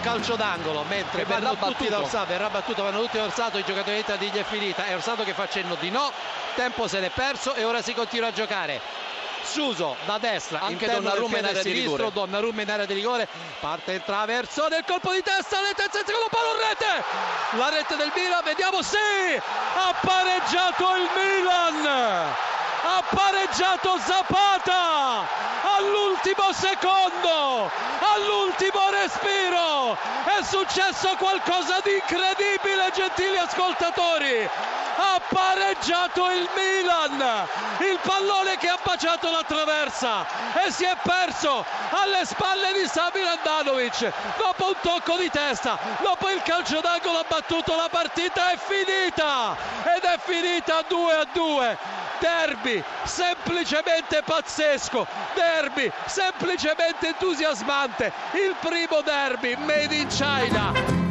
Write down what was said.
calcio d'angolo mentre verrà battuto. Orsato, verrà battuto, vanno tutti Orsato, i giocatori di Tadiglia è finita, è Orsato che fa cenno di no, tempo se l'è perso e ora si continua a giocare. Suso da destra, anche Donnarumma in area di sinistro, Donnarumma in area di rigore, parte il traverso del colpo di testa, rete, il secondo palo, rete, la rete del Milan, vediamo sì, ha pareggiato il Milan, ha pareggiato Zapata! All'ultimo secondo, all'ultimo respiro, è successo qualcosa di incredibile, ascoltatori ha pareggiato il Milan. Il pallone che ha baciato la traversa e si è perso alle spalle di Sami Andanovic dopo un tocco di testa dopo il calcio d'angolo ha battuto la partita. È finita. Ed è finita 2 a 2 derby semplicemente pazzesco. Derby semplicemente entusiasmante. Il primo derby made in China